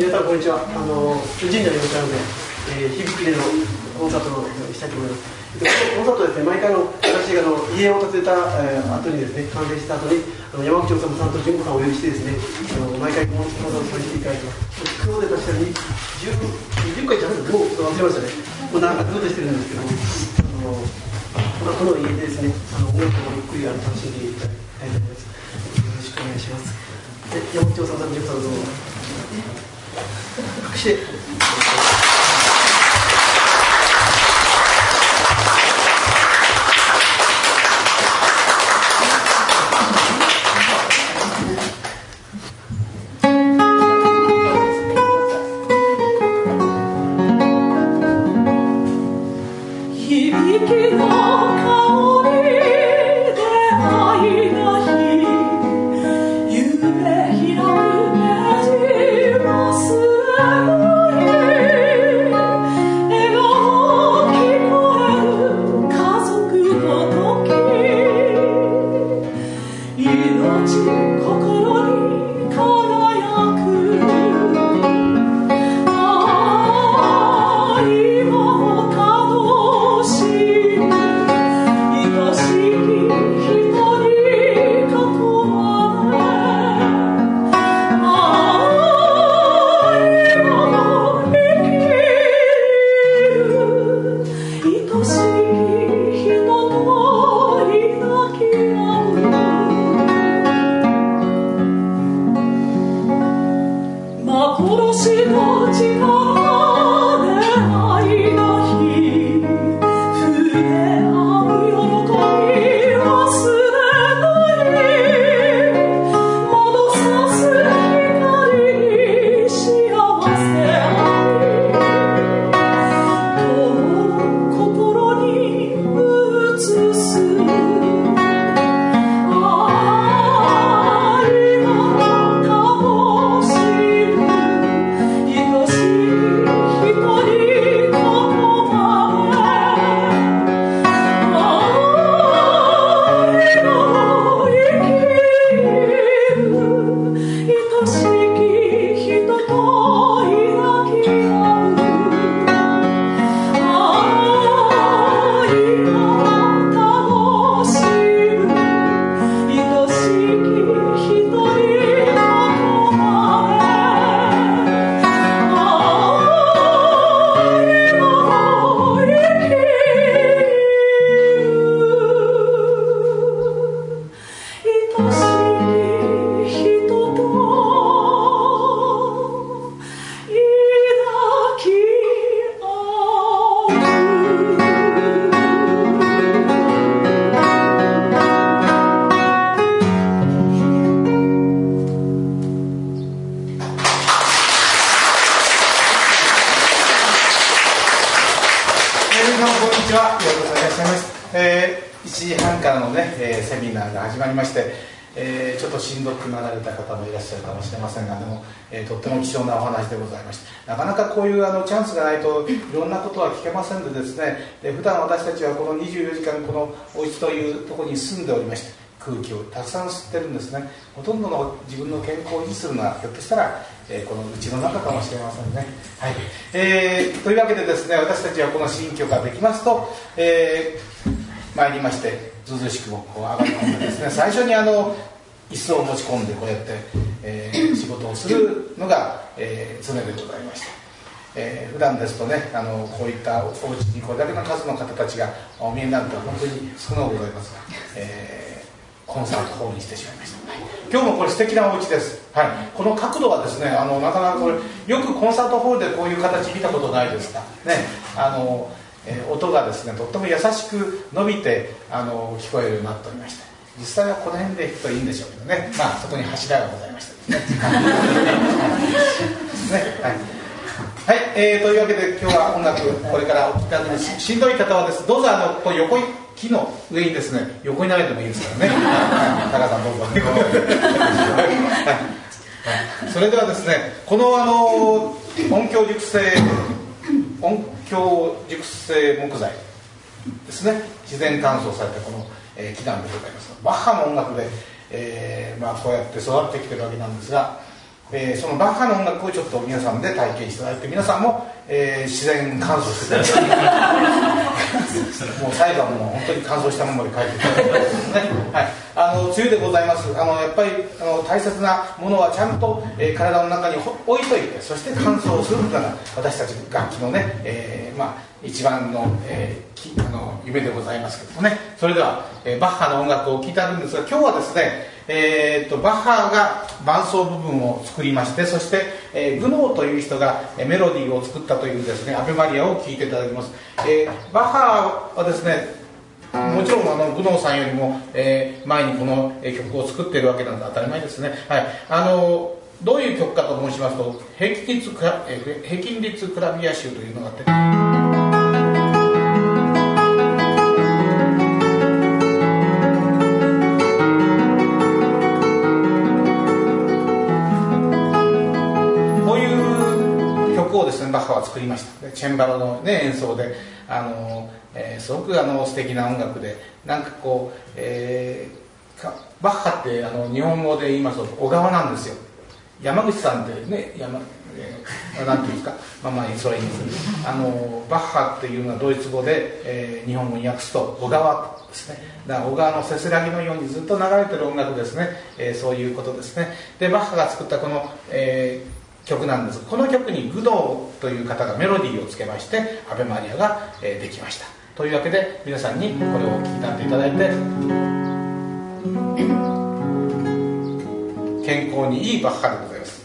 皆さんこんにちは。あの神社に向かうので、えー、響きでのコンサートをしたいと思いますこのコンサートですね毎回の私があの家を建てた、えー、後にですね完成した後にあの山口治さんと純子さんをお呼びしてですねあの毎回コンサートをさせていただいてます。今日で確かに 10, 10回じゃないですもう忘れましたね。もうなんかずっとしてるんですけども。あの、まあ、この家でですねあの音楽をゆっくりあの楽しんでいただきたいと思います。よろしくお願いします。で山口治さん純子さんどうぞ。拍手からのね、えー、セミナーが始まりまして、えー、ちょっとしんどくなられた方もいらっしゃるかもしれませんがでも、えー、とっても貴重なお話でございましたなかなかこういうあのチャンスがないといろんなことは聞けませんでですねで普段私たちはこの24時間このお家というとこに住んでおりまして空気をたくさん吸ってるんですね。ほとんどの自分の健康を維持するのはひょっとしたら、えー、このうちの中かもしれませんね、はい。えー、というわけでですね私たちはこの新居ができますと、えー、参りましてずうずしくこう上がり込んでですね。最初にあの椅子を持ち込んでこうやって、えー、仕事をするのが、えー、常でございました。えー、普段ですとねあのこういったお家にこれだけの数の方たちがお見えになるとは本当に少なくございますが、えー、コンサートホールにしてしまいました、はい、今日もこれ素敵なお家です、はい、この角度はですねあのなかなかこれよくコンサートホールでこういう形見たことないですか。ね。あの、えー、音がですねとっても優しく伸びてあの聞こえるようになっておりまして。実際はこの辺で弾くといいんでしょうけどね。まあそこに柱がございましてですね。ねはい。はい、えー、というわけで今日は音楽これからお聴きいただきますしんどい方はです。どうぞあのこう横木の上にですね横に投げてもいいですからね。高さんどうぞ、はい、それではですねこのあの音響熟成音響熟成木材ですね。自然乾燥されたこの、えー、木なんでございます。バッハの音楽で、えーまあ、こうやって育ってきてるわけなんですがえー、そのバッハの音楽をちょっと皆さんで体験していただいて皆さんも、えー、自然乾燥していただい。て もう最後はもう本当に乾燥したままで書いていただいてね、はい、梅雨でございます。あのやっぱりあの大切なものはちゃんと、えー、体の中に置いといてそして乾燥するのが私たち楽器のね、えー、まあ一番の,、えー、あの夢でございますけどもね。それでは、えー、バッハの音楽を聴いてあるんですが今日はですねえーと、バッハが伴奏部分を作りましてそして、えー、グノーという人がメロディーを作ったというですね「アベマリア」を聴いていただきます、えー、バッハはですねもちろんあのグノーさんよりも、えー、前にこの曲を作っているわけなんで当たり前ですね、はい、あのどういう曲かと申しますと平均率クラ平均率クラビア集というのがあって。バッハは作りました。チェンバロの、ね、演奏で。あの、えー、すごくあの素敵な音楽でなんかこう、えー、バッハってあの日本語で言いますと小川なんですよ。山口さんってね山えー、なんていうんですか、まあまあ、それいいんですあのバッハっていうのはドイツ語で、えー、日本語に訳すと小川ですね。だから小川のせせらぎのようにずっと流れてる音楽ですね、えー、そういうことですね。でバッハが作ったこの、えー曲なんです。この曲に武道という方がメロディーをつけまして「アベマリア」が、えできました。というわけで皆さんにこれを聴き立っていただいて 健康にいいバッハでございます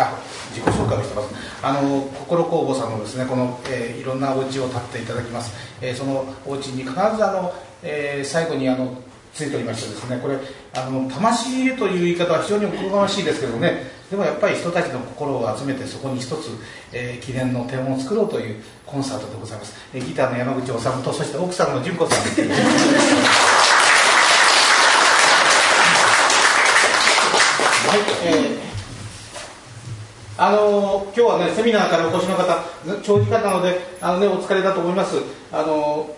あ自己紹介をしてます。あの心工房さんのですねこの、えー、いろんなお家を建っていただきます、えー、そのお家に必ずあの、えー、最後にあのついておりましてですねこれあの魂という言い方は非常におこがましいですけどね。でもやっぱり人たちの心を集めてそこに一つ、えー、記念の点を作ろうというコンサートでございます、えー、ギターの山口修とそして奥さんの純子さん はい、えーあの今日はねセミナーからお越しの方長時間なのであの、ね、お疲れだと思います。あの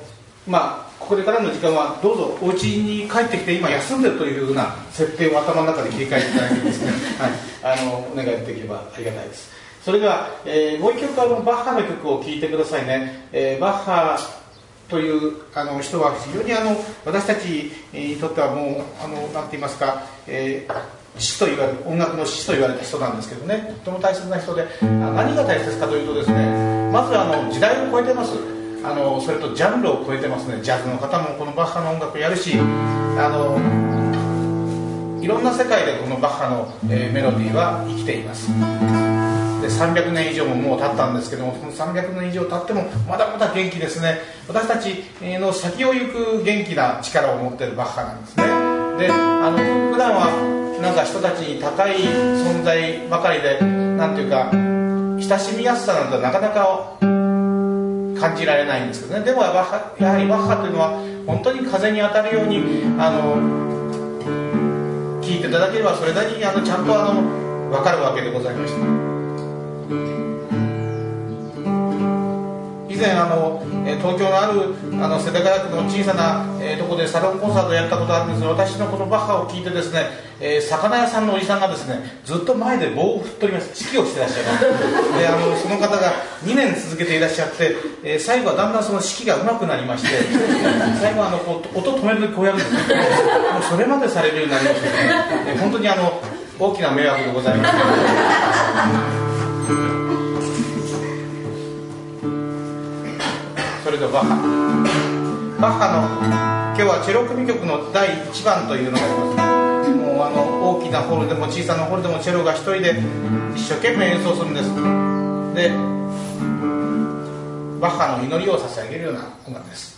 まあこれからの時間はどうぞお家に帰ってきて今休んでるというふうな設定を頭の中で切り替えていただいてですね、はい、あのお願いできればありがたいです。それでは、えー、もう一曲あのバッハの曲を聴いてくださいね、えー、バッハというあの人は非常にあの私たちにとってはもうあのなんて言いますか、えー父と言われ音楽の父と言われた人なんですけどね。とても大切な人で何が大切かというとですねまずあの時代を超えてます。あのそれとジャンルを超えてますね。ジャズの方もこのバッハの音楽やるしあのいろんな世界でこのバッハの、えー、メロディーは生きています。で300年以上ももう経ったんですけどもその300年以上経ってもまだまだ元気ですね。私たちの先を行く元気な力を持ってるバッハなんですね。であの普段はなんか人たちに高い存在ばかりでなんていうか親しみやすさなんてなかなか感じられないんですけどねでもやはりバッハというのは本当に風に当たるようにあの聞いていただければそれなりにあのちゃんとあの分かるわけでございました。前あの東京のあるあの世田谷区の小さな、え、とこでサロンコンサートをやったことあるんですが私のこのバッハを聴いてですね、え、魚屋さんのおじさんがですねずっと前で棒を振っております。指揮をしてらっしゃいます。であのその方が2年続けていらっしゃって、え、最後はだんだんその指揮が上手くなりまして 最後はあのこう音止める時こうやるんですね。もそれまでされるようになりましてね、え本当にあの大きな迷惑でございます。どバッハバッハの今日はチェロ組曲の第1番というのがあります。もうあの大きなホールでも小さなホールでもチェロが一人で一生懸命演奏するんです。でバッハの祈りを捧げるような音楽です。